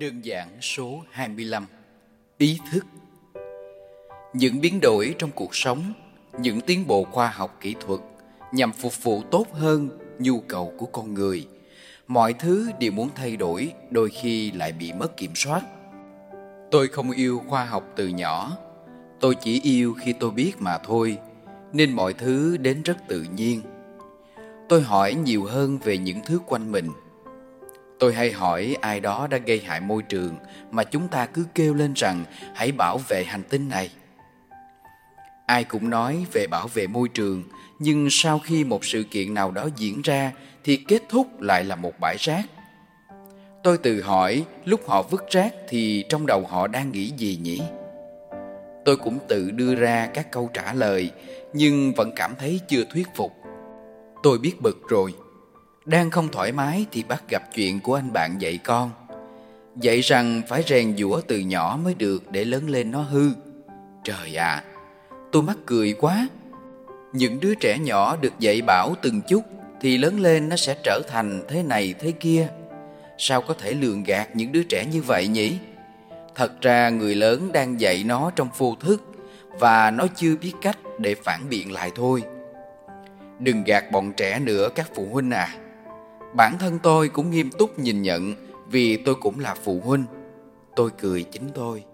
Đơn giản số 25 Ý thức Những biến đổi trong cuộc sống, những tiến bộ khoa học kỹ thuật nhằm phục vụ tốt hơn nhu cầu của con người. Mọi thứ đều muốn thay đổi, đôi khi lại bị mất kiểm soát. Tôi không yêu khoa học từ nhỏ, tôi chỉ yêu khi tôi biết mà thôi, nên mọi thứ đến rất tự nhiên. Tôi hỏi nhiều hơn về những thứ quanh mình – Tôi hay hỏi ai đó đã gây hại môi trường mà chúng ta cứ kêu lên rằng hãy bảo vệ hành tinh này. Ai cũng nói về bảo vệ môi trường, nhưng sau khi một sự kiện nào đó diễn ra thì kết thúc lại là một bãi rác. Tôi tự hỏi lúc họ vứt rác thì trong đầu họ đang nghĩ gì nhỉ? Tôi cũng tự đưa ra các câu trả lời nhưng vẫn cảm thấy chưa thuyết phục. Tôi biết bực rồi đang không thoải mái thì bắt gặp chuyện của anh bạn dạy con. Dạy rằng phải rèn giũa từ nhỏ mới được để lớn lên nó hư. Trời ạ, à, tôi mắc cười quá. Những đứa trẻ nhỏ được dạy bảo từng chút Thì lớn lên nó sẽ trở thành thế này thế kia. Sao có thể lường gạt những đứa trẻ như vậy nhỉ? Thật ra người lớn đang dạy nó trong vô thức Và nó chưa biết cách để phản biện lại thôi. Đừng gạt bọn trẻ nữa các phụ huynh à. Bản thân tôi cũng nghiêm túc nhìn nhận vì tôi cũng là phụ huynh. Tôi cười chính tôi.